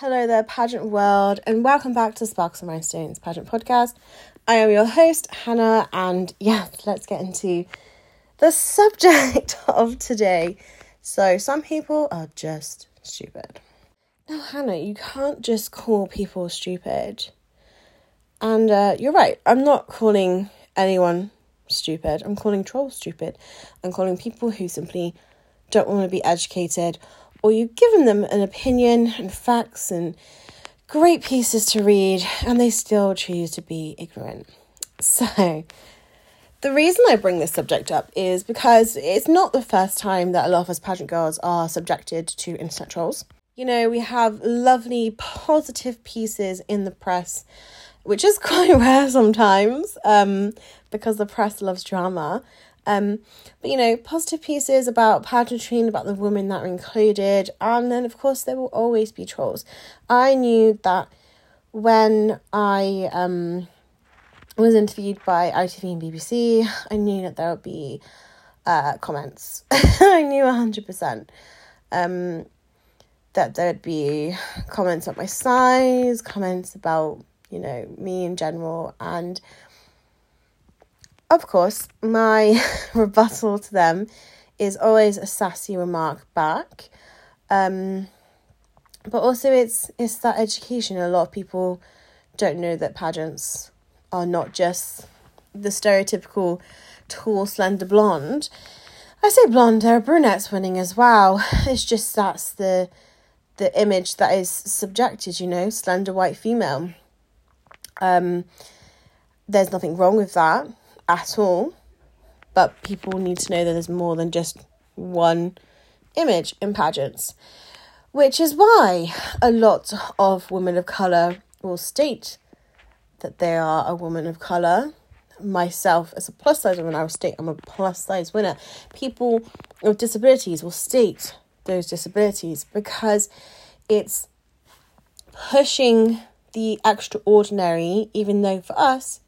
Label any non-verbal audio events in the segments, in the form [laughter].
Hello there, pageant world, and welcome back to Sparks and Rhinestones Pageant Podcast. I am your host, Hannah, and yes, let's get into the subject [laughs] of today. So, some people are just stupid. Now, Hannah, you can't just call people stupid. And uh, you're right, I'm not calling anyone stupid. I'm calling trolls stupid. I'm calling people who simply don't want to be educated or you've given them an opinion and facts and great pieces to read, and they still choose to be ignorant. [laughs] So, the reason I bring this subject up is because it's not the first time that a lot of us pageant girls are subjected to internet trolls. You know, we have lovely, positive pieces in the press, which is [laughs] quite rare sometimes um, because the press loves drama. Um, but you know, positive pieces about pageantry and about the women that are included, and then of course there will always be trolls. I knew that when I um was interviewed by ITV and BBC, I knew that there would be uh comments. [laughs] I knew hundred percent. Um that there'd be comments about my size, comments about, you know, me in general and of course, my [laughs] rebuttal to them is always a sassy remark back. Um, but also it's it's that education. A lot of people don't know that pageants are not just the stereotypical tall, slender blonde. I say blonde, there are brunettes winning as well. [sighs] It's just that's the the image that is subjected, you know, slender white female. Um, there's nothing wrong with that at all. But people need to know that there's more than just one image in pageants, which is why a lot of women of colour will state that they are a woman of colour. Myself, as a plus size woman, I will state I'm a plus size winner. People with disabilities will state those disabilities because it's pushing the extraordinary, even though for us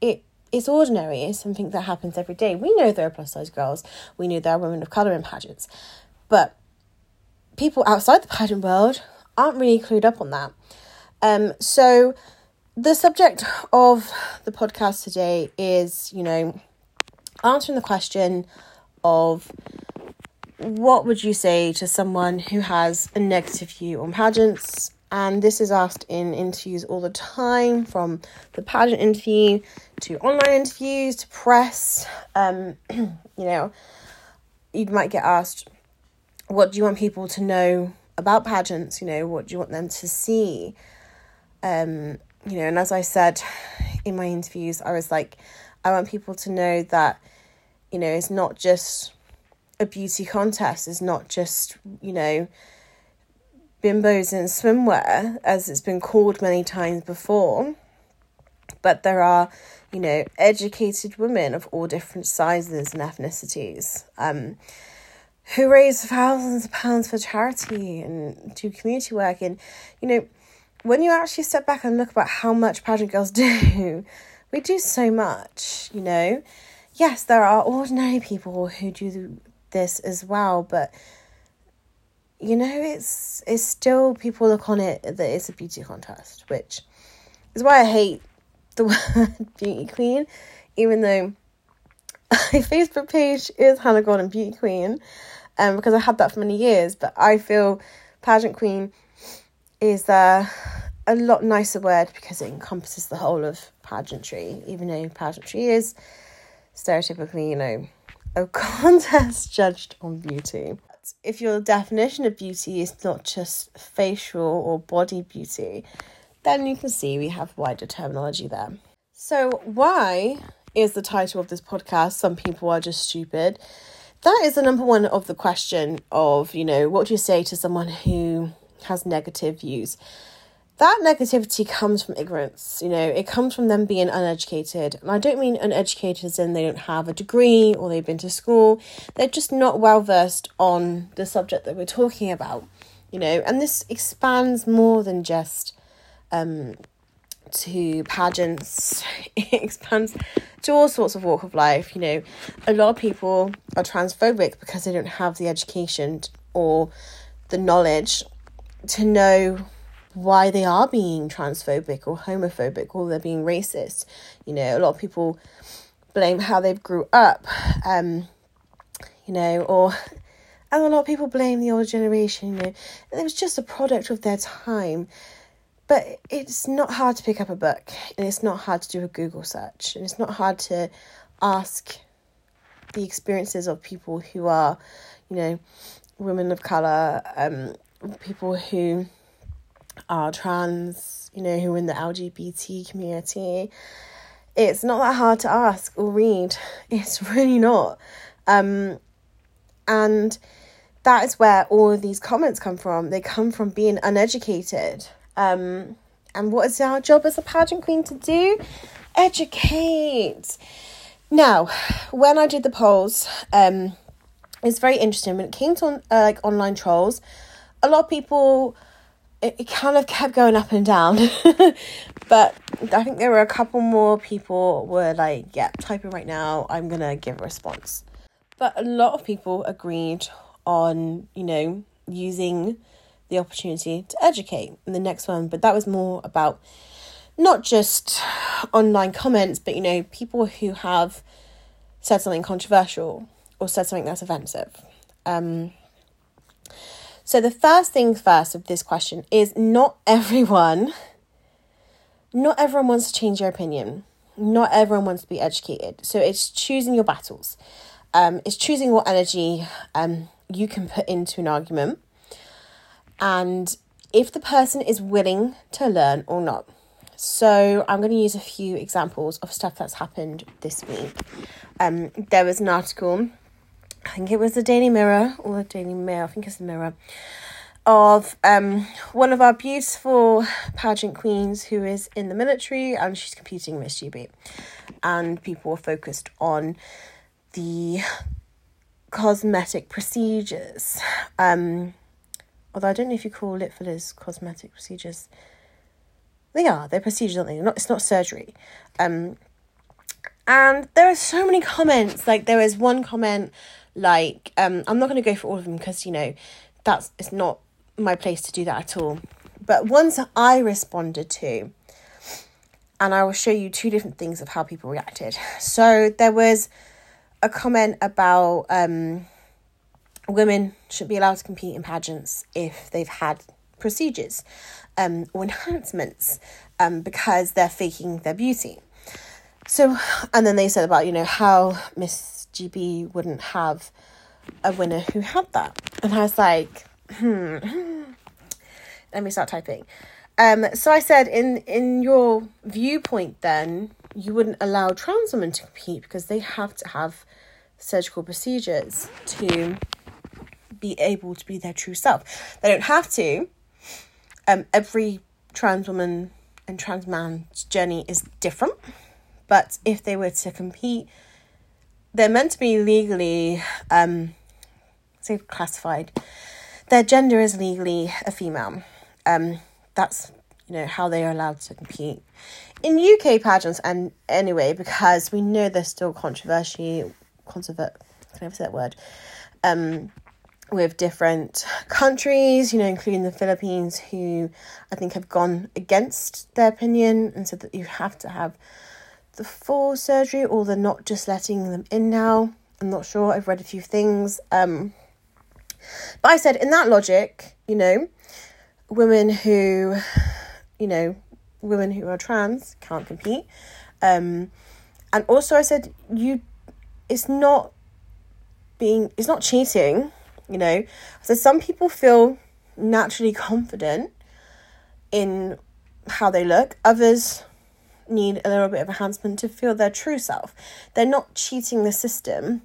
it it's ordinary. It's something that happens every day. We know there are plus size girls. We know there are women of colour in pageants. But people outside the pageant world aren't really clued up on that. Um, so the subject of the podcast today is, you know, answering the question of what would you say to someone who has a negative view on pageants and this is asked in interviews all the time from the pageant interview to online interviews to press. Um, [clears throat] you know you might get asked what do you want people to know about pageants? You know what do you want them to see? Um, you know and as i said in my interviews i was like i want people to know that you know it's not just a beauty contest. It's not just you know bimbos in swimwear, as it's been called many times before. But there are, you know, educated women of all different sizes and ethnicities um, who raise thousands of pounds for charity and do community work. And, you know, when you actually step back and look about how much pageant girls [laughs] do, we do so much, you know. Yes, there are ordinary people who do this as well, but you know, it's it's still people look on it that it's a beauty contest, which is why I hate the [laughs] word beauty queen, even though [laughs] my Facebook page is Hannah Golden Beauty Queen, um, because I had that for many years. But I feel pageant queen is uh, a lot nicer word because it encompasses the whole of pageantry, even though pageantry is stereotypically, you know, a [laughs] contest judged on beauty if your definition of beauty is not just facial or body beauty, then you can see we have wider terminology there. So, why is the title of this podcast Some People Are Just Stupid? That is the number one of the question of, you know, what do you say to someone who has negative views? That negativity comes from ignorance. You know, it comes from them being uneducated. And I don't mean uneducated as in they don't have a degree or they've been to school. They're just not well versed on the subject that we're talking about. You know, and this expands more than just um to pageants. [laughs] It expands to all sorts of walk of life. You know, a lot of people are transphobic because they don't have the education or the knowledge to know why they are being transphobic or homophobic or they're being racist. You know, a lot of people blame how they've grew up, um, you know, or and a lot of people blame the older generation, you know, it was just a product of their time. But it's not hard to pick up a book, and it's not hard to do a Google search, and it's not hard to ask the experiences of people who are, you know, women of color, um, people who are trans, you know, who are in the LGBT community. It's not that hard to ask or read. [laughs] It's really not. Um, and that is where all of these comments come from. They come from being uneducated. Um, and what is our job as a pageant queen to do? Educate. Now, when I did the polls, um, it's very interesting. When it came to uh, like online trolls, a lot of people it, it kind of kept going up and down. [laughs] but I think there were a couple more people were like, yeah, typing right now, I'm gonna give a response. But a lot of people agreed on, you know, using the opportunity to educate in the next one. But that was more about not just online comments, but you know, people who have said something controversial or said something that's offensive. Um, so the first things first of this question is not everyone not everyone wants to change their opinion. Not everyone wants to be educated. So it's choosing your battles. Um, it's choosing what energy um, you can put into an argument. And if the person is willing to learn or not. So I'm going to use a few examples of stuff that's happened this week. Um, there was an article I think it was the Daily Mirror or the Daily Mail, I think it's the Mirror, of um, one of our beautiful pageant queens who is in the military and she's competing in Miss GB. And people were focused on the cosmetic procedures. Um, although I don't know if you call lip fillers cosmetic procedures. They are, they're procedures, aren't they? Not, it's not surgery. Um, and there are so many comments. Like there was one comment like um i'm not going to go for all of them because you know that's it's not my place to do that at all but ones that i responded to and i will show you two different things of how people reacted so there was a comment about um women should be allowed to compete in pageants if they've had procedures um, or enhancements um, because they're faking their beauty. So, and then they said about, you know, how Miss GB wouldn't have a winner who had that. And I was like, hmm, let me start typing. Um, so I said, in in your viewpoint, then you wouldn't allow trans women to compete because they have to have surgical procedures to be able to be their true self. They don't have to. Um, every trans woman and trans man's journey is different, but if they were to compete they're meant to be legally um say classified. Their gender is legally a female. Um that's you know how they are allowed to compete. In UK pageants and anyway because we know there's still controversy controvert can I ever say that word? Um with different countries, you know, including the Philippines, who I think have gone against their opinion and said that you have to have the full surgery or they're not just letting them in now. I'm not sure. I've read a few things. Um, but I said, in that logic, you know, women who, you know, women who are trans can't compete. Um, and also, I said, you, it's not being, it's not cheating, you know. So some people feel naturally confident in how they look, others need a little bit of enhancement to feel their true self. They're not cheating the system.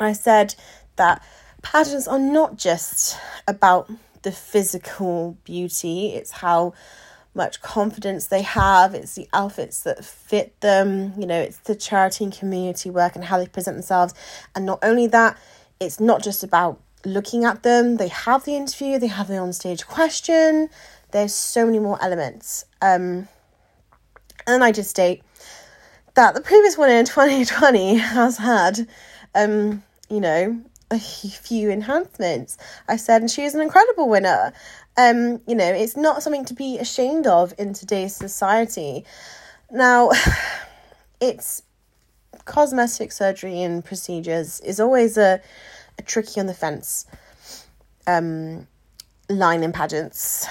I said that pageants are not just about the physical beauty, it's how much confidence they have, it's the outfits that fit them, you know, it's the charity and community work and how they present themselves. And not only that, it's not just about looking at them, they have the interview, they have the on stage question. There's so many more elements. Um, and I just state that the previous one in [laughs] 2020 has had, um, you know, a few enhancements. I said, and she is an incredible winner. Um, you know, it's not something to be ashamed of in today's society. Now, [sighs] it's cosmetic surgery and procedures is always a, a tricky on the fence um, line in pageants.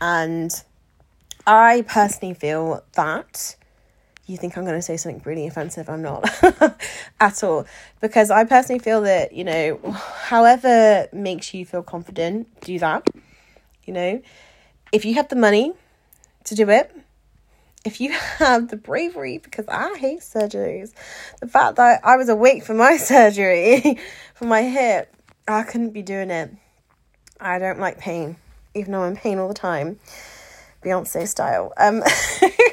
And I personally feel that you think I'm going to say something really offensive. I'm not [laughs] at all. Because I personally feel that, you know, however makes you feel confident, do that. You know, if you have the money to do it, if you [laughs] have the bravery, because I hate surgeries, the fact that I was awake for my [laughs] surgery for my hip, I couldn't be doing it. I don't like pain, even though I'm in pain all the time, Beyonce style. Um,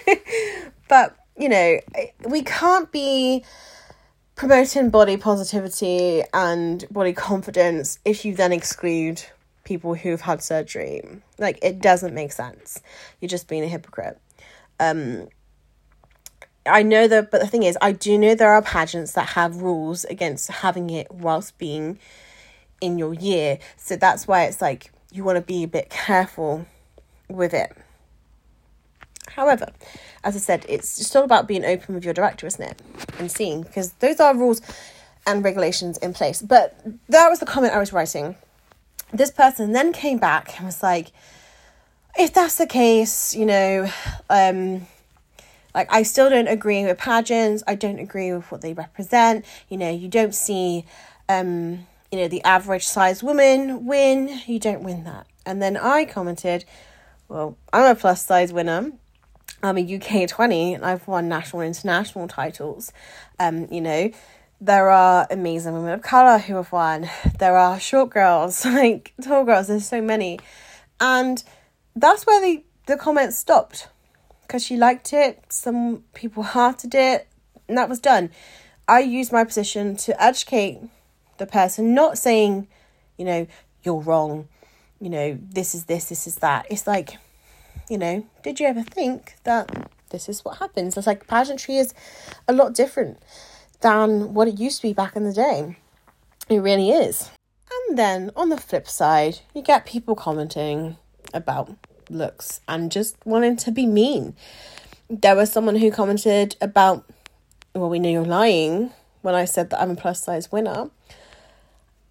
[laughs] but you know, we can't be promoting body positivity and body confidence if you then exclude people who've had surgery. Like, it doesn't make sense. You're just being a hypocrite. Um, I know that, but the thing is, I do know there are pageants that have rules against having it whilst being in your year. So that's why it's like you want to be a bit careful with it. However, as I said, it's just all about being open with your director, isn't it? And seeing, because those are rules and regulations in place. But that was the comment I was writing. This person then came back and was like, if that's the case, you know, um, like I still don't agree with pageants. I don't agree with what they represent. You know, you don't see, um, you know, the average size woman win. You don't win that. And then I commented, well, I'm a plus size winner. I'm a UK 20 and I've won national and international titles. Um, you know, there are amazing women of colour who have won. There are short girls, [laughs] like tall girls, there's so many. And that's where the, the comments stopped. Because she liked it, some people [laughs] hearted it, and that was done. I used my position to educate the person, not saying, you know, you're wrong, you know, this is this, this is that. It's like, you know, did you ever think that this is what happens? It's like pageantry is a lot different than what it used to be back in the day. It really is. And then on the flip side, you get people commenting about looks and just wanting to be mean. There was someone who commented about, well, we know you're lying when I said that I'm a plus size winner.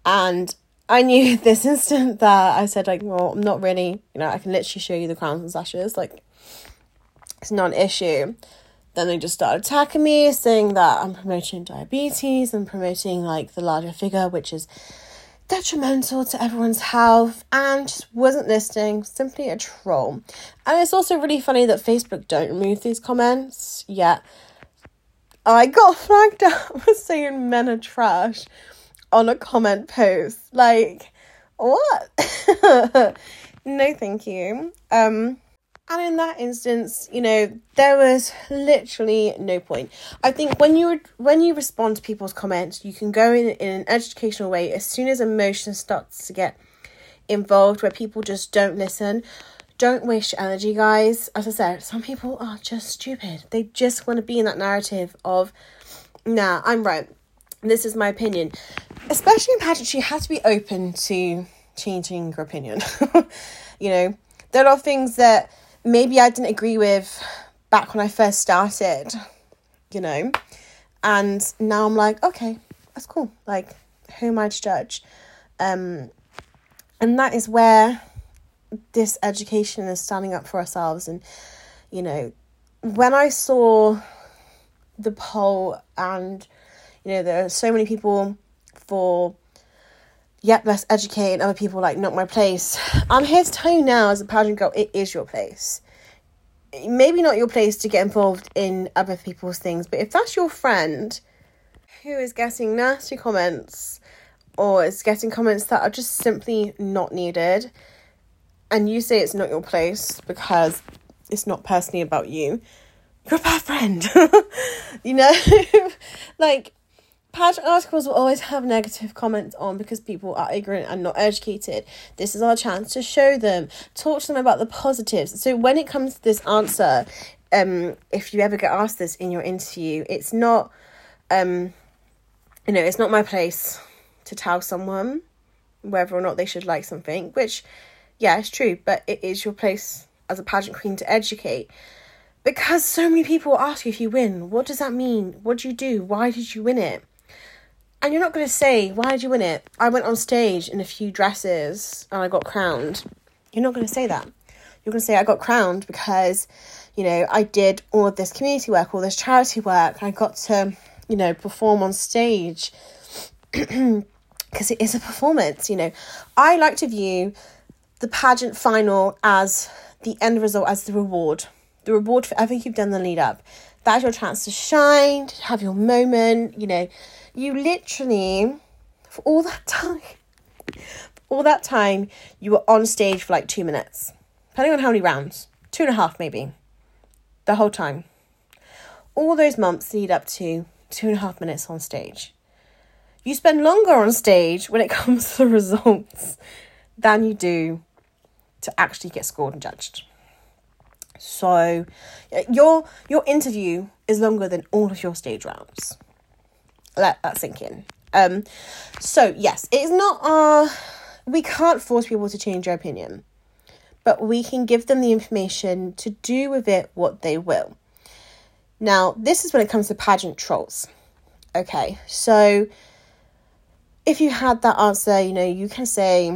And I knew [laughs] this instant that I said like, well, I'm not really, you know, I can literally show you the crowns and sashes, like it's not an issue. Then they just started attacking me, saying that I'm promoting diabetes and promoting like the larger figure, which is detrimental to everyone's health, and just wasn't listening, simply a troll. And it's also really funny that Facebook don't remove these comments yet. I got [laughs] flagged up [laughs] for saying men are trash on a comment post. Like, what? [laughs] no, thank you. Um, and in that instance, you know, there was literally no point. I think when you when you respond to people's comments, you can go in in an educational way. As soon as emotion starts to get involved, where people just don't listen, don't waste energy, guys. As I said, some people are just stupid. They just want to be in that narrative of, nah, I'm right. This is my opinion. Especially in pageantry, you have to be open to changing your opinion. [laughs] you know, there are things that maybe I didn't agree with back when I first started, you know, and now I'm like, okay, that's cool. Like, who am I to judge? Um, and that is where this education is standing up for ourselves. And, you know, when I saw the poll and, you know, there are so many people for yep, let's educate other people like not my place. I'm here to tell you now as a pageant girl, it is your place. Maybe not your place to get involved in other people's things, but if that's your friend who is getting nasty comments or is getting comments that are just simply not needed, and you say it's not your place because it's not personally about you, you're a bad friend. [laughs] you know? [laughs] like Pageant articles will always have negative comments on because people are ignorant and not educated. This is our chance to show them, talk to them about the positives. So when it comes to this answer, um, if you ever get asked this in your interview, it's not, um, you know, it's not my place to tell someone whether or not they should like something, which, yeah, it's true, but it is your place as a pageant queen to educate. Because so many people ask you if you win, what does that mean? What do you do? Why did you win it? And you're not going to say, why did you win it? I went on stage in a few dresses and I got crowned. You're not going to say that. You're going to say, I got crowned because, you know, I did all of this community work, all this charity work. I got to, you know, perform on stage [clears throat] because it is a performance, you know. I like to view the pageant final as the end result, as the reward. The reward for everything you've done the lead up. That's your chance to shine, to have your moment, you know you literally, for all that time, [laughs] all that time, you were on stage for like two minutes, depending on how many rounds, two and a half maybe, the whole time. All those months lead up to two and a half minutes on stage. You spend longer on stage when it [laughs] comes to the results than you do to actually get scored and judged. So your your interview is longer than all of your stage rounds let that sink in. Um, so yes, it's not our. We can't force people to change their opinion, but we can give them the information to do with it what they will. Now, this is when it comes to pageant trolls. Okay, so if you had that answer, you know, you can say,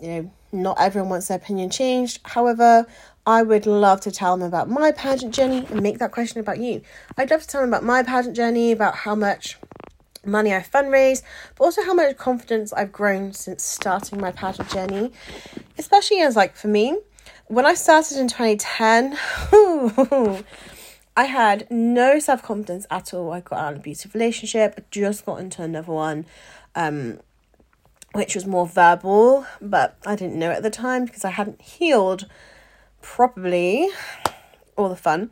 you know, not everyone wants their opinion changed. However, I would love to tell them about my pageant journey and make that question about you. I'd love to tell them about my pageant journey, about how much money I've but also how much confidence I've grown since starting my pageant journey. Especially as like for me, when I started in 2010, [laughs] I had no self confidence at all. I got out of an abusive relationship, just got into another one, um, which was more verbal, but I didn't know at the time because I hadn't healed properly all the fun.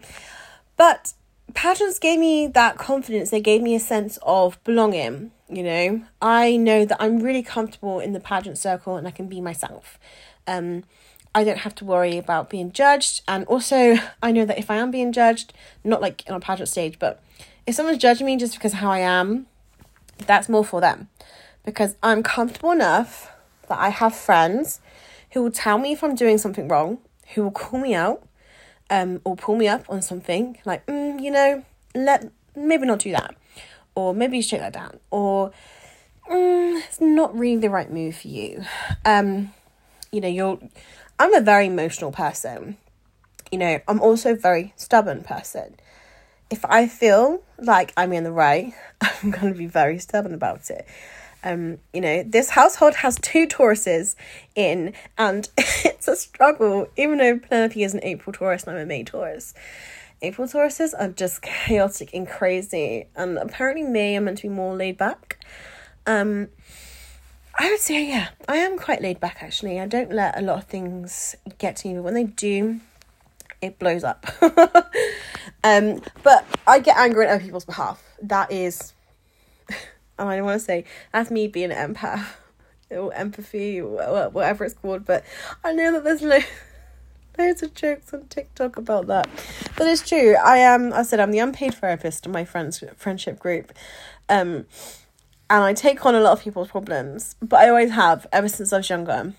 But pageants gave me that confidence. They gave me a sense of belonging. You know, I know that I'm really comfortable in the pageant circle and I can be myself. Um, I don't have to worry about being judged. And also, [laughs] I know that if I am being judged, not like on a pageant stage, but if someone's judging me just because how I am, that's more for them. Because I'm comfortable enough that I have friends who will tell me if I'm doing something wrong, who will call me out, um, or pull me up on something like, mm, you know, let maybe not do that, or maybe you that down, or mm, it's not really the right move for you. Um, you know, you're. I'm a very emotional person. You know, I'm also a very stubborn person. If I feel like I'm in the right, [laughs] I'm going to be very stubborn about it. Um, you know, this household has two Tauruses in, and [laughs] it's a struggle, even though Penelope is an April Taurus and I'm a May Taurus. April Tauruses are just chaotic and crazy, and apparently May are meant to be more laid back. Um, I would say, yeah, I am quite laid back actually. I don't let a lot of things get to me, but when they do, it blows up. [laughs] um, but I get angry on other people's behalf. That is [laughs] I don't want to say that's me being an empath or empathy or whatever it's called, but I know that there's lo- loads of jokes on TikTok about that. But it's true. I am. I said I'm the unpaid therapist in my friends friendship group, um, and I take on a lot of people's problems. But I always have ever since I was younger.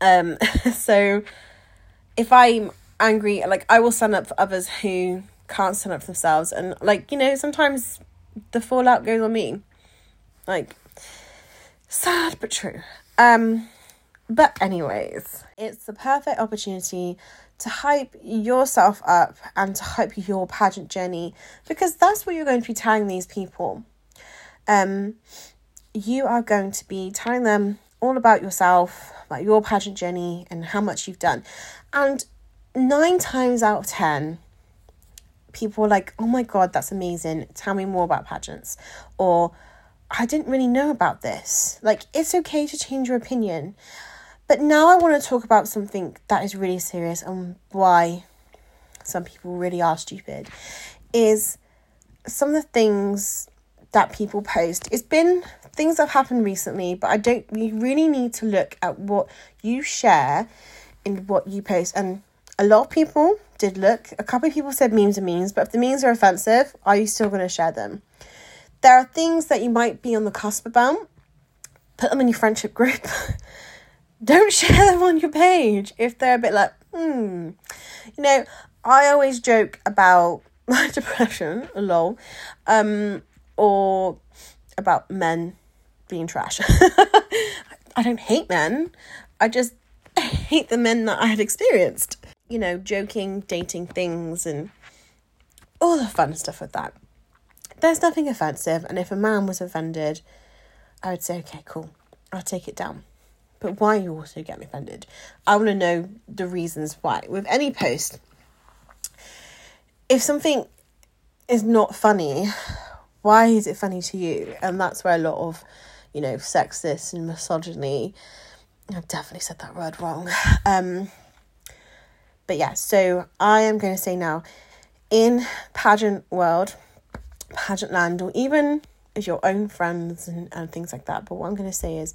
Um, [laughs] so if I'm angry, like I will stand up for others who can't stand up for themselves, and like you know sometimes the fallout goes on me like, sad but true. Um, but, anyways, it's the perfect opportunity to hype yourself up and to hype your pageant journey because that's what you're going to be telling these people. Um, you are going to be telling them all about yourself, about your pageant journey, and how much you've done. And nine times out of ten, people are like, oh my god, that's amazing. Tell me more about pageants. Or, I didn't really know about this. Like, it's okay to change your opinion. But now I want to talk about something that is really serious and why some people really are stupid. Is some of the things that people post. It's been things that have happened recently, but I don't, we really need to look at what you share in what you post. And a lot of people did look, a couple of people said memes are memes, but if the memes are offensive, are you still going to share them? There are things that you might be on the cusp about, put them in your friendship group. [laughs] Don't share them on your page if they're a bit like, hmm. You know, I always joke about [laughs] my depression, lol, um, or about men being trash. [laughs] I don't hate men. I just hate the men that I had experienced. You know, joking, dating things, and all the fun stuff with that. There's nothing offensive, and if a man was offended, I would say, okay, cool, I'll take it down. But why are you also get me offended? I want to know the reasons why. With any post, if something is not funny, why is it funny to you? And that's where a lot of, you know, sexist and misogyny. I've definitely said that word wrong. [laughs] Um, but yeah, so I am going to say now, in pageant world, pageant land, or even as your own friends and, and things like that. But what I'm going to say is,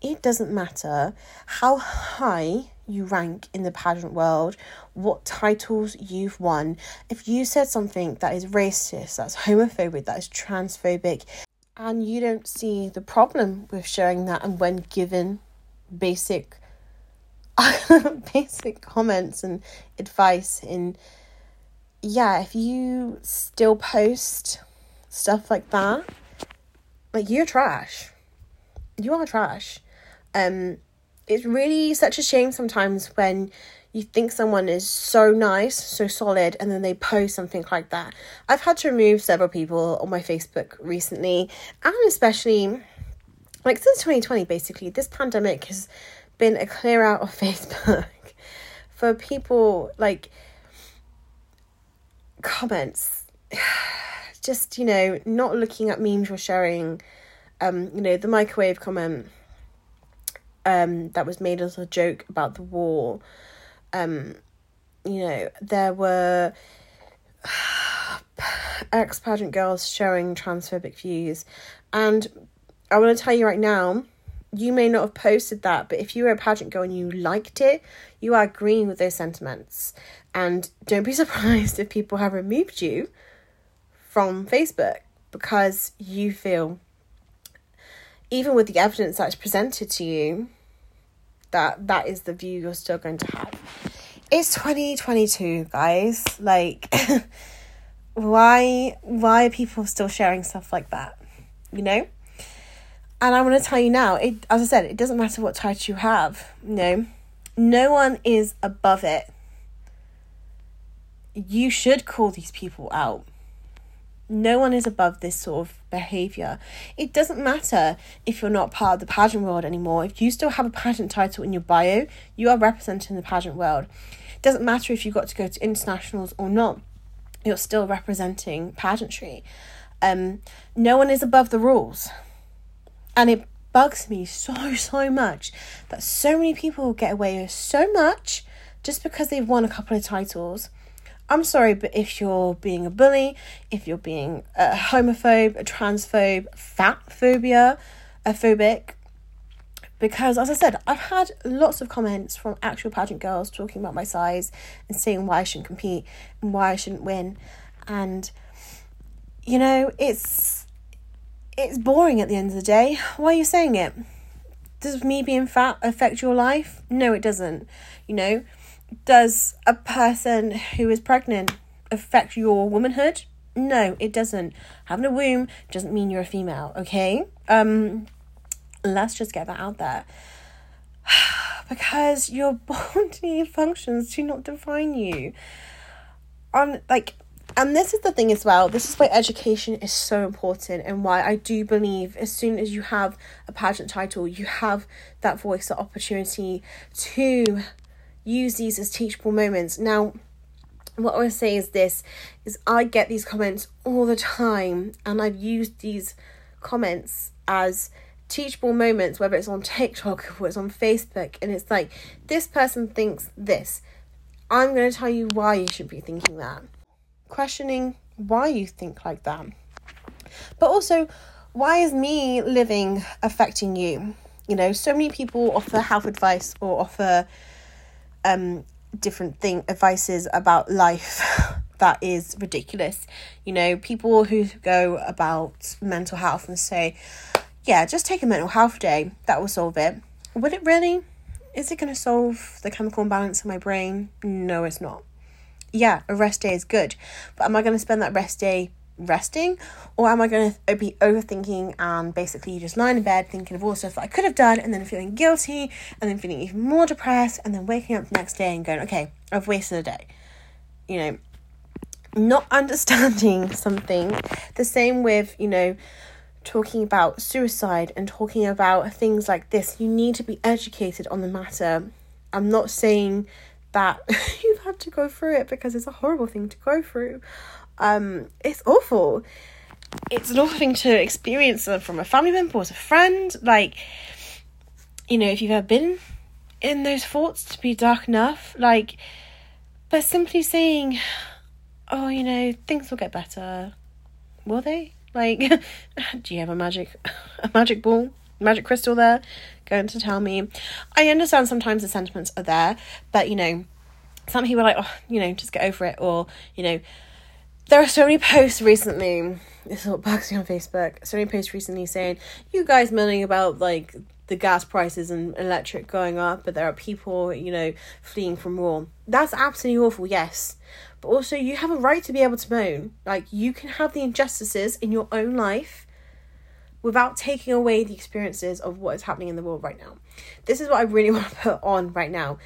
it doesn't matter how high you rank in the pageant world, what titles you've won. If you said something that is racist, that's homophobic, that is transphobic, and you don't see the problem with sharing that, and when given basic [laughs] basic comments and advice in yeah, if you still post stuff like that, like you're trash. You are trash. Um it's really such a shame sometimes when you think someone is so nice, so solid, and then they post something like that. I've had to remove several people on my Facebook recently, and especially like since 2020, basically, this pandemic has been a clear out of [laughs] Facebook for people like comments. [sighs] Just, you know, not looking at memes or sharing, um, you know, the microwave comment um, that was made as a joke about the war. Um, you know, there were [sighs] ex pageant girls showing transphobic views. And I want to tell you right now, you may not have posted that, but if you were a pageant girl and you liked it, you are agreeing with those sentiments. And don't be [laughs] surprised if people have removed you from Facebook because you feel even with the evidence that's presented to you, that that is the view you're still going to have. It's 2022, guys. Like [laughs] why why are people still sharing stuff like that? You know? And I want to tell you now, it as I said, it doesn't matter what title you have, know. No one is above it. You should call these people out. No one is above this sort of behavior. It doesn't matter if you're not part of the pageant world anymore. If you still have a pageant title in your bio, you are representing the pageant world. It doesn't matter if you got to go to internationals or not. You're still representing pageantry. Um, no one is above the rules. And it bugs me so, so much that so many people get away with so much just because they've won a couple of titles I'm sorry, but if you're being a bully, if you're being a homophobe, a transphobe, fat phobia, a phobic, because as I said, I've had lots of comments from actual pageant girls talking about my size and saying why I shouldn't compete and why I shouldn't win. And you know, it's it's boring at the end of the day. Why are you saying it? Does me being fat affect your life? No, it doesn't. You know, does a person who is pregnant affect your womanhood? No, it doesn't. Having a womb doesn't mean you're a female, okay? Um let's just get that out there. [sighs] because your [laughs] bodily functions do not define you. On like and this is the thing as well this is why education is so important and why i do believe as soon as you have a pageant title you have that voice that opportunity to use these as teachable moments. Now, what I would say is this is I get these comments all the time and I've used these comments as teachable moments, whether it's on TikTok [laughs] or it's on Facebook, and it's like this person thinks this. I'm going to tell you why you should be thinking that. Questioning why you think like that. But also, why is me living affecting you? You know, so many people offer health advice or offer um different thing advices about life [laughs] that is ridiculous. You know, people who go about mental health and say, yeah, just take a mental health day. That will solve it. Would it really? Is it going to solve the chemical imbalance in my brain? No, it's not. Yeah, a rest day is good. But am I going to spend that rest day resting? Or am I going to be overthinking and basically just lying in bed thinking of all the stuff that I could have done and then feeling guilty and then feeling even more depressed and then waking up the next day and going, okay, I've wasted a day? You know, not [laughs] understanding something. The same with, you know, talking about suicide and talking about things like this. You need to be educated on the matter. I'm not saying that [laughs] you've had to go through it because it's a horrible thing to go through. Um, it's awful. It's an awful thing to experience from a family member or as a friend. Like, you know, if you've ever been in those thoughts to be dark enough, like, but simply saying, oh, you know, things will get better. Will they? Like, [laughs] do you have a magic, [laughs] a magic ball, magic crystal there, going to tell me? I understand sometimes the sentiments are there, but you know, some people are like, oh, you know, just get over it, or you know, there are so many posts recently. This is what bugs me on Facebook. So many posts recently saying you guys moaning about like the gas prices and electric going up, but there are people, you know, fleeing from war. That's absolutely awful. Yes, but also you have a right to be able to moan. Like you can have the injustices in your own life without taking away the experiences of what is happening in the world right now. This is what I really [laughs] want to put on right now.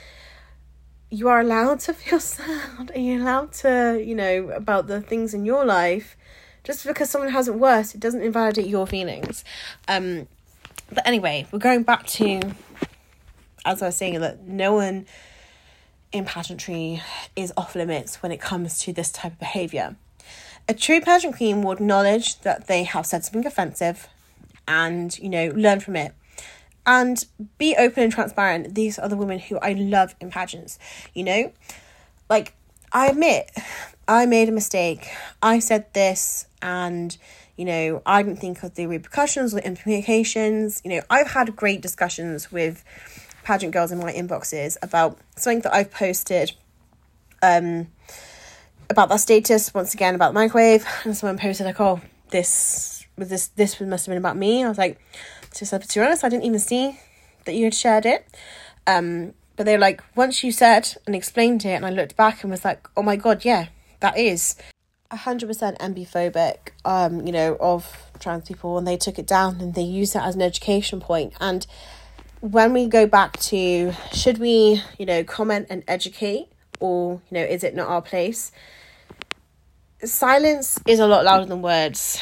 You are allowed to feel [laughs] sad and you're allowed to, you know, about the things in your life. Just because someone has it worse, it doesn't invalidate your feelings. Um but anyway, we're going back to as I was saying that no one in pageantry is off limits when it comes to this type of behaviour. A true pageant queen will acknowledge that they have said something offensive and, you know, learn from it. And be open and transparent. These are the women who I love in pageants, you know? Like, I admit, I made a mistake. I said this and, you know, I didn't think of the repercussions or implications. You know, I've had great discussions with pageant girls in my inboxes about something that I've posted um about that status once again about the microwave and someone posted like oh this was this this must have been about me. I was like to, be honest I didn't even see that you had shared it. Um but they were like once you said and explained it and I looked back and was like oh my god yeah that is 100% ambiphobic um you know of trans people. And they took it down and they used it as an education point. And when we go back to should we, you know, comment and educate? Or, you know, is it not our place? Silence is a lot louder than words.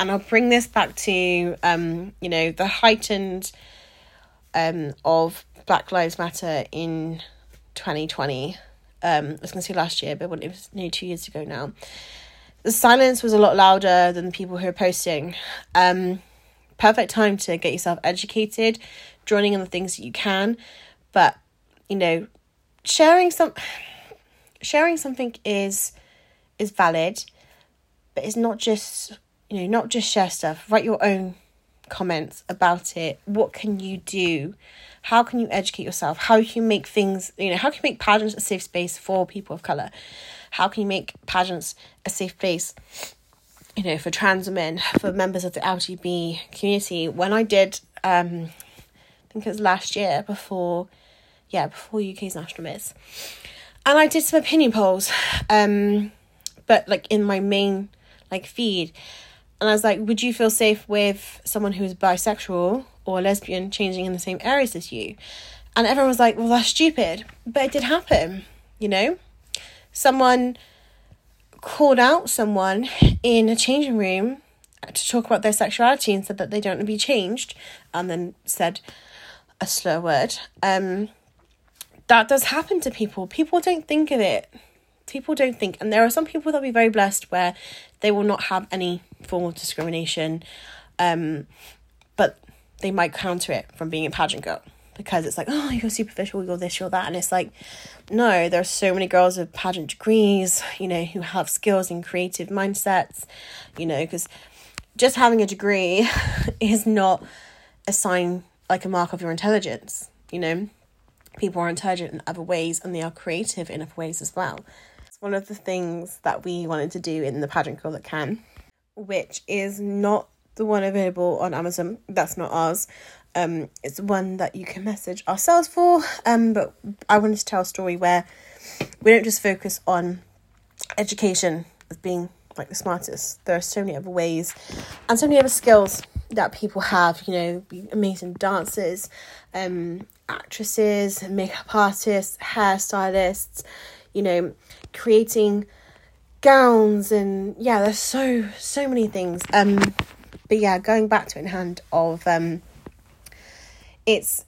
And I'll bring this back to um, you know, the heightened um of Black Lives Matter in 2020. Um, I was gonna say last year, but it was nearly two years ago now. The silence was a lot louder than the people who are posting. Um, perfect time to get yourself educated, joining in the things that you can, but you know, sharing some sharing something is is valid, but it's not just you know, not just share stuff, write your own comments about it. What can you do? How can you educate yourself? How can you make things, you know, how can you make pageants a safe space for people of colour? How can you make pageants a safe place you know, for trans women, for members of the LGBT community. When I did, um, I think it was last year before, yeah, before UK's National Miss, and I did some opinion polls, um, but like in my main like feed, and I was like, would you feel safe with someone who is bisexual or lesbian changing in the same areas as you? And everyone was like, well, that's stupid, but it did happen, you know. Someone called out someone in a changing room to talk about their sexuality and said that they don't want to be changed and then said a slur word. Um that does happen to people. People don't think of it. People don't think. And there are some people that will be very blessed where they will not have any form of discrimination um but they might counter it from being a pageant girl because it's like, oh, you're superficial, you're this, you're that. And it's like, no, there are so many girls with pageant degrees, you know, who have skills and creative mindsets, you know, because just having a degree [laughs] is not a sign, like a mark of your intelligence, you know. People are intelligent in other ways and they are creative in other ways as well. It's one of the things that we wanted to do in the pageant girl that can, which is not the one available on Amazon. That's not ours. Um, it's one that you can message ourselves for. Um, but I wanted to tell a story where we don't just focus on education as being like the smartest. There are so many other ways and so many other skills that people have, you know, amazing dancers, um, actresses, makeup artists, hairstylists, you know, creating gowns and yeah, there's so so many things. Um but yeah, going back to in hand of um it's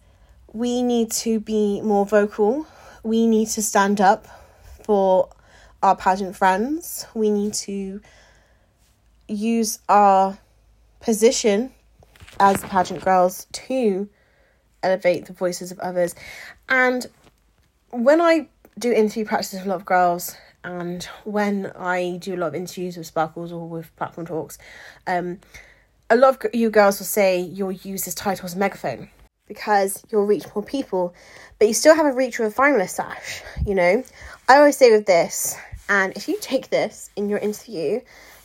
we need to be more vocal. We need to stand up for our pageant friends. We need to use our position as pageant girls to elevate the voices of others. And when I do interview practices with a lot of girls, and when I do a lot of interviews with Sparkles or with Platform Talks, um, a lot of you girls will say you'll use this title as megaphone because you'll reach more people, but you still have a reach with a finalist sash. You know, I always say with this, and if you take this in your interview,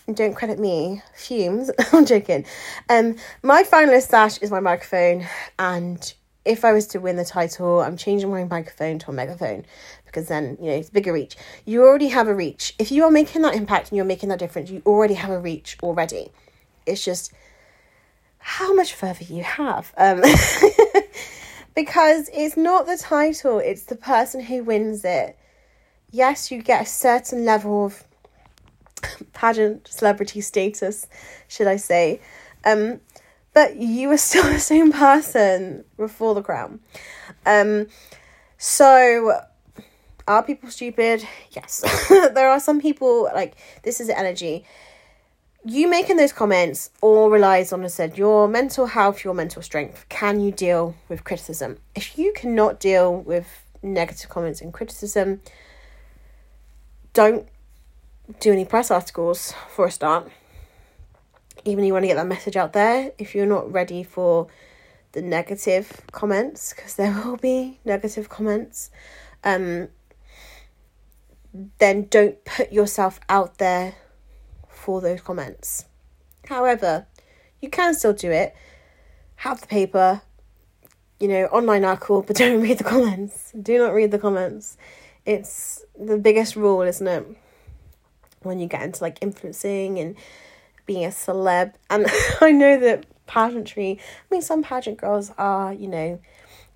and don't credit me, fumes, [laughs] I'm joking. Um, my finalist sash is my microphone, and if I was to win the title, I'm changing my microphone to a megaphone because then, you know, it's bigger reach. You already have a reach. If you are making that impact and you're making that difference, you already have a reach already. It's just how much further you have. Um, [laughs] because it's not the title, it's the person who wins it. Yes, you get a certain level of pageant celebrity status, should I say. Um, but you are still [laughs] the same person before the crown. Um, so are people stupid? Yes. [laughs] there are some people like this is energy. You making those comments all relies on, I said, your mental health, your mental strength. Can you deal with criticism? If you cannot deal with negative comments and criticism, don't do any press articles for a start even you want to get that message out there, if you're not ready for the negative comments, because there [laughs] will be negative comments, um, then don't put yourself out there for those comments. However, you can still do it. Have the paper, you know, online article, [laughs] but don't read the comments. Do not read the comments. It's the biggest rule, isn't it? When you get into like influencing and being a celeb. And [laughs] I know that pageantry, I mean, some pageant girls are, you know,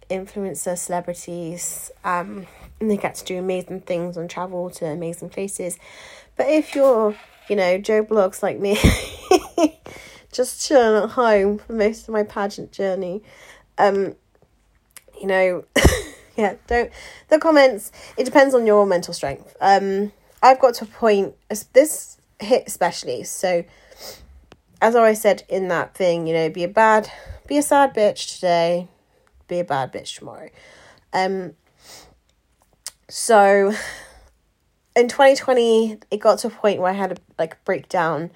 influencer celebrities, um, and they get to do amazing things and travel to amazing places. But if you're, you know, Joe Bloggs like me, [laughs] just chilling at home for most of my pageant journey, um, you know, [laughs] yeah, don't the comments. It depends on your mental strength. Um, I've got to a point. This hit especially so as I always said in that thing, you know, be a bad, be a sad bitch today, be a bad bitch tomorrow. Um, so in 2020, it got to a point where I had a like breakdown,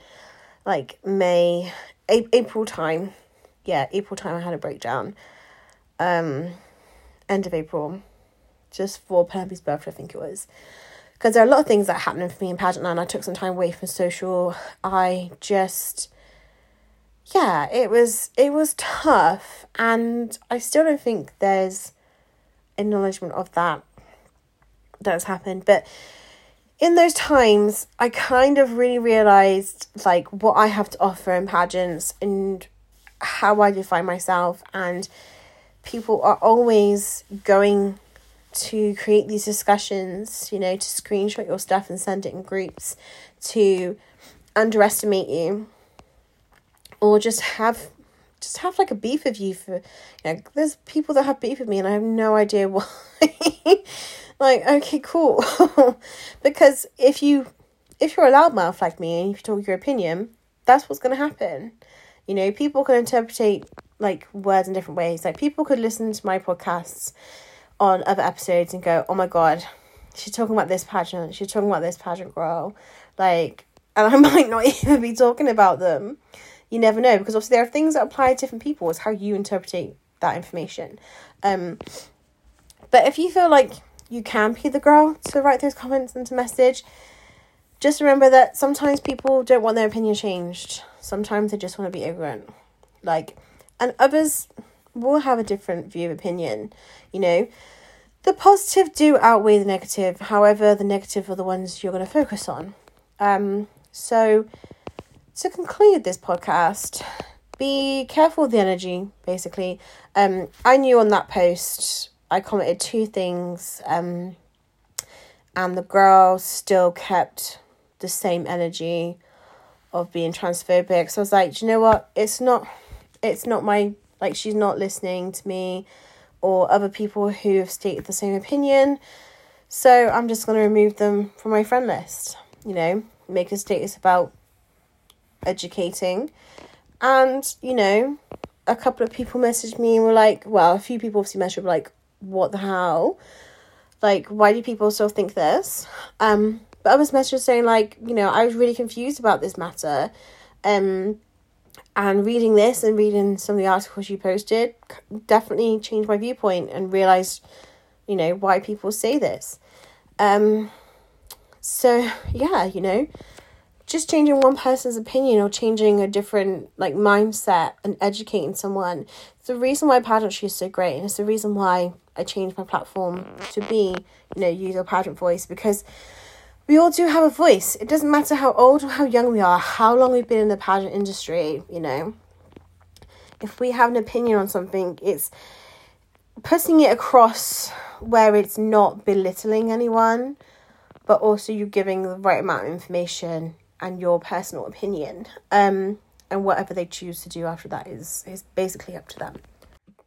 like May, a- April time. Yeah, April time, I had a breakdown. Um, end of April, just for Penelope's birthday, I think it was. Because there are a lot of things that happened for me in pageant land. I took some time away from social. I just yeah, it was it was tough and I still don't think there's acknowledgement of that that's happened. But in those times I kind of really realized like what I have to offer in pageants and how I define myself and people are always going to create these discussions, you know, to screenshot your stuff and send it in groups to underestimate you or just have just have like a beef with you for you know there's people that have beef with me and I have no idea [laughs] why like okay cool. [laughs] Because if you if you're a loudmouth like me and you talk your opinion that's what's going to happen. You know people can interpret like words in different ways. Like people could listen to my podcasts on other episodes and go oh my god she's talking about this pageant. She's talking about this pageant girl. Like and [laughs] I might not even be talking about them. You never know because obviously there are things that apply to different people. It's how you interpret that information. Um, but if you feel like you can be the girl to write those comments and to message, just remember that sometimes people don't want their opinion changed. Sometimes they just want to be ignorant. Like, and others will have a different view of opinion, you know. The positive do outweigh the negative. However, the negative are the ones you're going to focus on. Um, so, to conclude this podcast, be careful with the energy, basically. Um, I knew on that post, I commented two things, um, and the girl still kept the same energy of being transphobic. So I was like, you know what? It's not, it's not my like she's not listening to me or other people who have stated the same opinion. So I'm just to remove them from my friend list, you know, make a status about educating. And, you know, a couple of people messaged me and were like, well, a few people obviously messaged like, what the hell? Like, why do people still think this? Um, but others messaged saying like, you know, I was really confused about this matter. Um, and reading this and reading some of the articles you posted definitely changed my viewpoint and realized you know why people say this um so [laughs] yeah you know just changing one person's opinion or changing a different like mindset and educating someone it's the reason why pageantry is so great and it's the reason why i changed my platform to be you know use your pageant voice because we all do have a voice. It doesn't matter how old or how young we are, how long we've been in the pageant industry, you know. If we have an opinion on something, it's putting it across where it's not belittling anyone, but also you giving the right amount of information and your personal opinion. Um, and whatever they choose to do after that is is basically up to them.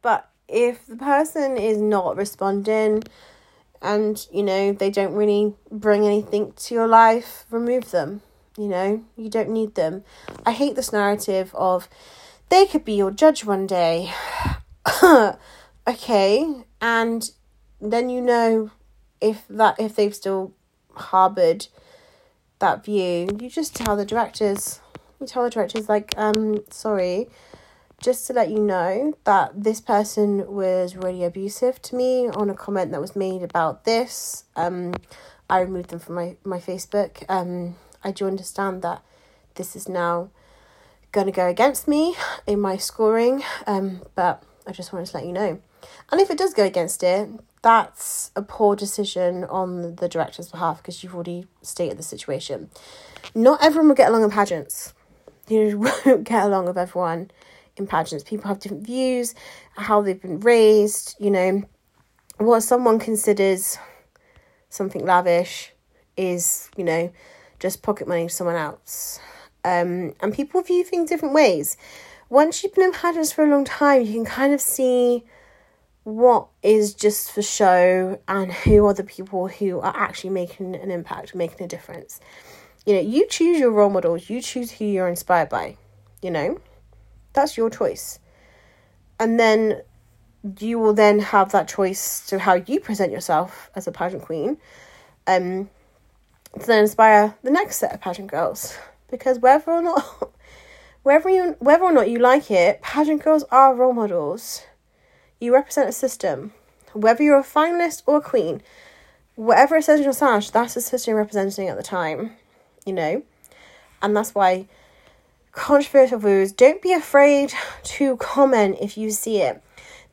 But if the person is not responding, and you know they don't really bring anything to your life remove them you know you don't need them i hate this narrative of they could be your judge one day [coughs] okay and then you know if that if they've still harbored that view you just tell the directors you tell the directors like um sorry just to let you know that this person was really abusive to me on a comment that was made about this. Um, I removed them from my, my Facebook. Um, I do understand that this is now going to go against me in my scoring, um, but I just wanted to let you know. And if it does go against it, that's a poor decision on the director's behalf because you've already stated the situation. Not everyone will get along in pageants. You [laughs] won't get along with everyone in pageants. People have different views, how they've been raised, you know, what someone considers something lavish is, you know, just pocket money to someone else. Um, and people view things different ways. Once you've been in pageants for a long time, you can kind of see what is just for show and who are the people who are actually making an impact, making a difference. You know, you choose your role models, you choose who you're inspired by, you know. That's your choice. And then you will then have that choice to how you present yourself as a pageant queen um, to then inspire the next set of pageant girls. Because whether or not [laughs] whether you whether or not you like it, pageant girls are role models. You represent a system. Whether you're a finalist or a queen, whatever it says in your sash, that's the system you're representing at the time. You know? And that's why controversial views, don't be afraid to comment if you see it.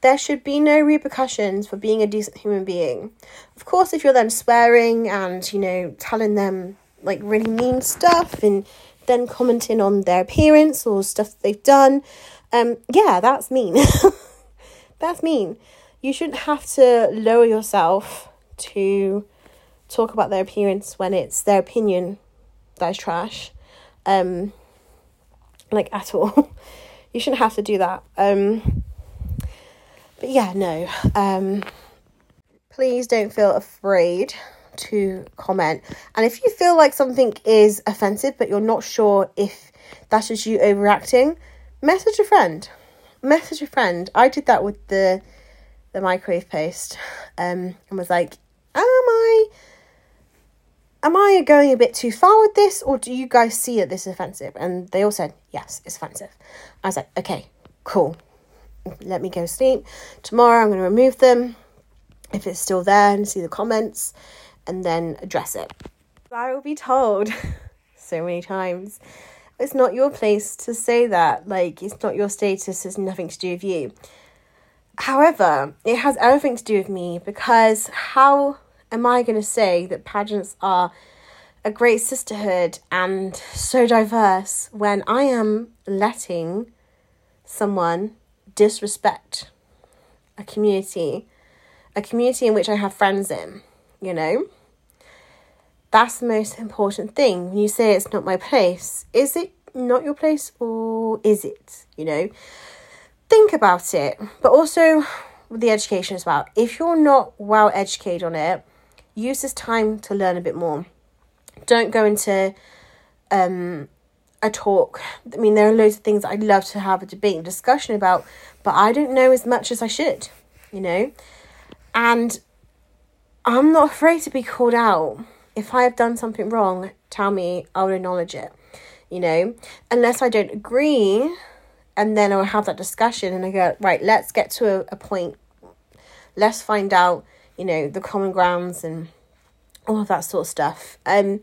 There should be no repercussions for being a decent human being. Of course, if you're then swearing and, you know, telling them like really mean stuff and then commenting on their appearance or stuff they've done, um, yeah, that's mean. [laughs] that's mean. You shouldn't have to lower yourself to talk about their appearance when it's their opinion that is trash. Um, like at all. [laughs] you shouldn't have to do that. Um, but yeah, no. Um, please don't feel afraid to comment. And if you feel like something is offensive, but you're not sure if that's just you overacting, message a friend. Message a friend. I did that with the the microwave post, um, and was like, "Am I am I going a bit too far with this, or do you guys see that this is offensive? And they all said, yes, it's offensive. I was like, okay, cool. Let me go sleep. Tomorrow I'm going to remove them if it's still there and see the comments and then address it. I will be told [laughs] so many times it's not your place to say that. Like, it's not your status, it's nothing to do with you. However, it has everything to do with me because how am I going to say that pageants are a great sisterhood and so diverse when I am letting someone disrespect a community, a community in which I have friends in, you know? That's the most important thing. When you say it's not my place, is it not your place or is it? You know? Think about it. But also with the education as well. If you're not well educated on it, use this time to learn a bit more don't go into um, a talk. I mean, there are loads of things I'd love to have a debate and discussion about, but I don't know as much as I should, you know? And I'm not afraid to be called out. If I have done something wrong, tell me, I'll acknowledge it, you know? Unless I don't agree, and then I'll have that discussion and I go, right, let's get to a, a point. Let's find out, you know, the common grounds and all of that sort of stuff. Um,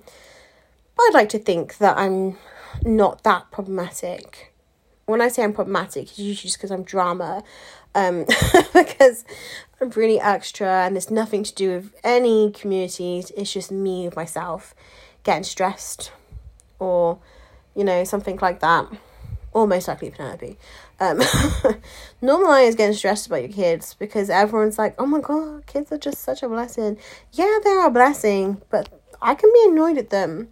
I'd like to think that I'm not that problematic. When I say I'm problematic, it's usually just because I'm drama, um, [laughs] because I'm really extra and there's nothing to do with any communities. It's just me, myself, getting stressed or, you know, something like that. Or most likely Penelope. Um, [laughs] normalize getting stressed about your kids because everyone's like, oh my god, kids are just such a blessing. Yeah, they're a blessing, but I can be annoyed at them,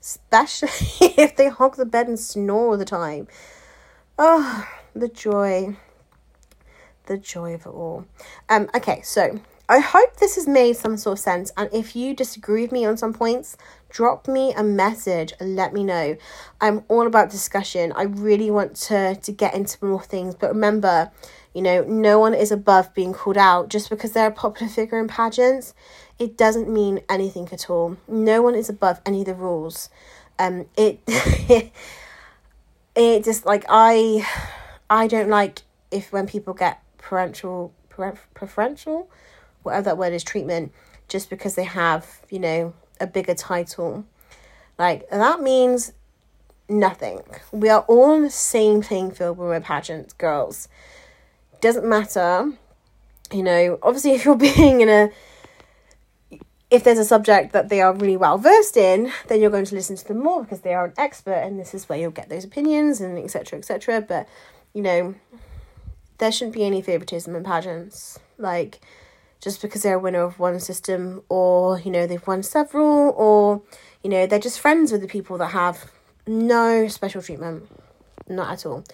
especially [laughs] if they hog the bed and snore all the time. Oh, the joy. The joy of it all. Um, okay, so I hope this has made some sort of sense. And if you disagree with me on some points, drop me a message and let me know. I'm all about discussion. I really want to to get into more things. But remember, you know, no one is above being called out just because they're a popular figure in pageants. It doesn't mean anything at all. No one is above any of the rules. Um, it [laughs] it just like I I don't like if when people get preferential whatever that word is, treatment, just because they have, you know, a bigger title. Like, that means nothing. We are all on the same playing field when we're pageant girls. Doesn't matter, you know, obviously, [laughs] if you're being in a if there's a subject that they are really well versed in, then you're going to listen to them more because they are an expert, and this is where you'll get those opinions and etc. etc. But you know, there shouldn't be any favoritism in pageants. Like, just because they're a winner of one system or you know they've won several or you know they're just friends with the people that have no special treatment. Not at all.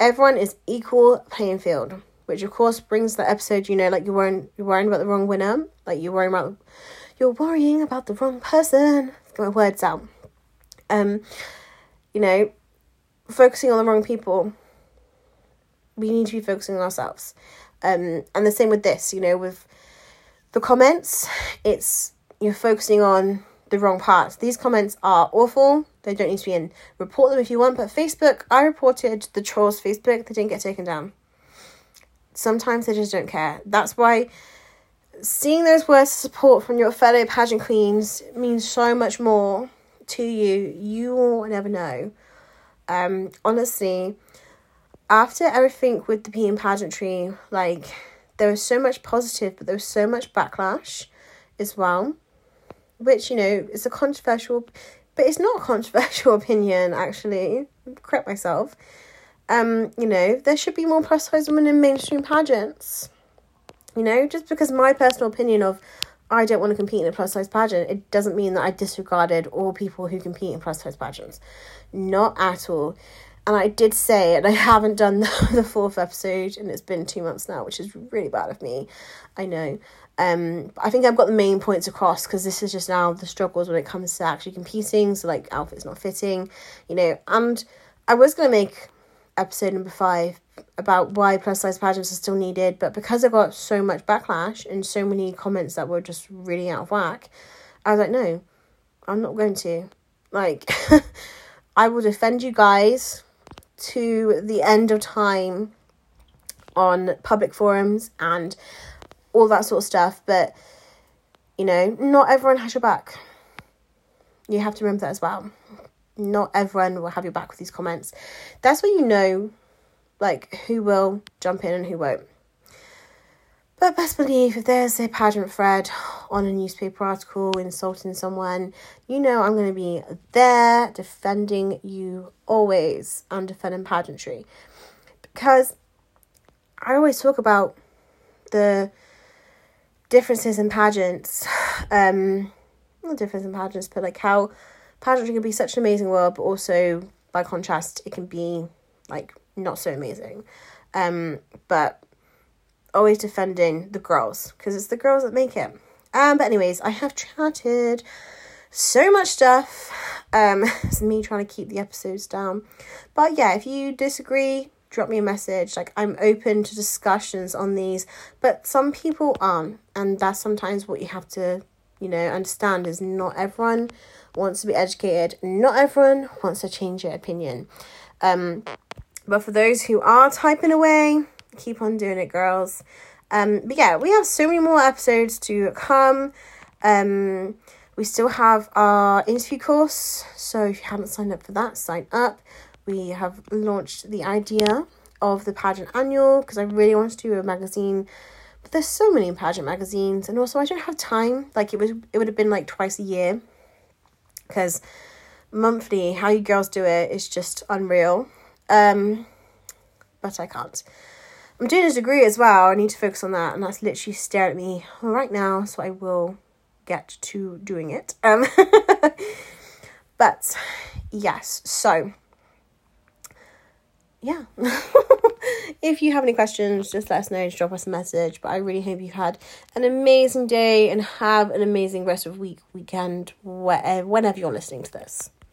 Everyone is equal playing field which of course brings the episode you know like you're worrying you're worrying about the wrong winner. Like you're worrying about you're worrying about the wrong person. Get my words out. Um you know focusing on the wrong people we need to be focusing on ourselves um and the same with this you know with the comments, it's you're focusing on the wrong parts. These comments are awful. They don't need to be in. Report them if you want, but Facebook, I reported the trolls Facebook, they didn't get taken down. Sometimes they just don't care. That's why seeing those words of support from your fellow pageant queens means so much more to you. You will never know. Um, honestly, after everything with the PM pageantry, like there was so much positive, but there was so much backlash as well, which, you know, is a controversial, but it's not a controversial [laughs] opinion, actually. Correct myself. Um, you know, there should be more plus size women in mainstream pageants. You know, just because my personal opinion of I don't want to compete in a plus size pageant, it doesn't mean that I disregarded all people who compete in plus size pageants. Not at all and I did say, and I haven't done [laughs] the, the fourth episode, and it's been two months now, which is really bad of me. I know. Um, I think I've got the main points across because this is just now the struggles when it comes to actually competing. So like outfits not fitting, you know. And I was gonna make episode number five about why plus size pageants are still needed, but because I got so much backlash and so many comments that were just really out of whack, I was like, no, I'm not going to. Like, [laughs] I will defend you guys to the end of time on public forums and all that sort of stuff, but you know, not everyone has your back. you have to remember that as well. Not everyone will have your back with these comments. That's when you know, like, who will jump in and who won't. But best believe if there's a pageant thread on a newspaper article insulting someone, you know I'm going to be there defending you always. I'm defending pageantry. Because I always talk about the differences in pageants. Um, not difference in pageants, but like how pageantry can be such an amazing world, but also by contrast, it can be like not so amazing. Um, but always defending the girls because it's the girls that make it. Um, but anyways, I have chatted so much stuff. Um, [laughs] it's me trying to keep the episodes down. But yeah, if you disagree, drop me a message. Like I'm open to discussions on these, but some people aren't, and that's sometimes what you have to, you know, understand is not everyone wants to be educated. Not everyone wants to change their opinion. Um, but for those who are typing away, keep on doing it, girls. Um, but yeah, we have so many more episodes to come. Um, we still have our interview course, so if you haven't signed up for that, sign up. We have launched the idea of the pageant annual because I really want to do a magazine, but there's so many pageant magazines, and also I don't have time. Like it was, it would have been like twice a year because monthly, how you girls do it is just unreal. Um, but I can't. I'm doing a degree as well. I need to focus on that, and that's literally staring at me right now. So I will get to doing it. Um, [laughs] but yes, so yeah. [laughs] if you have any questions, just let us know. Just drop us a message. But I really hope you had an amazing day and have an amazing rest of week, weekend, wherever, whenever you're listening to this.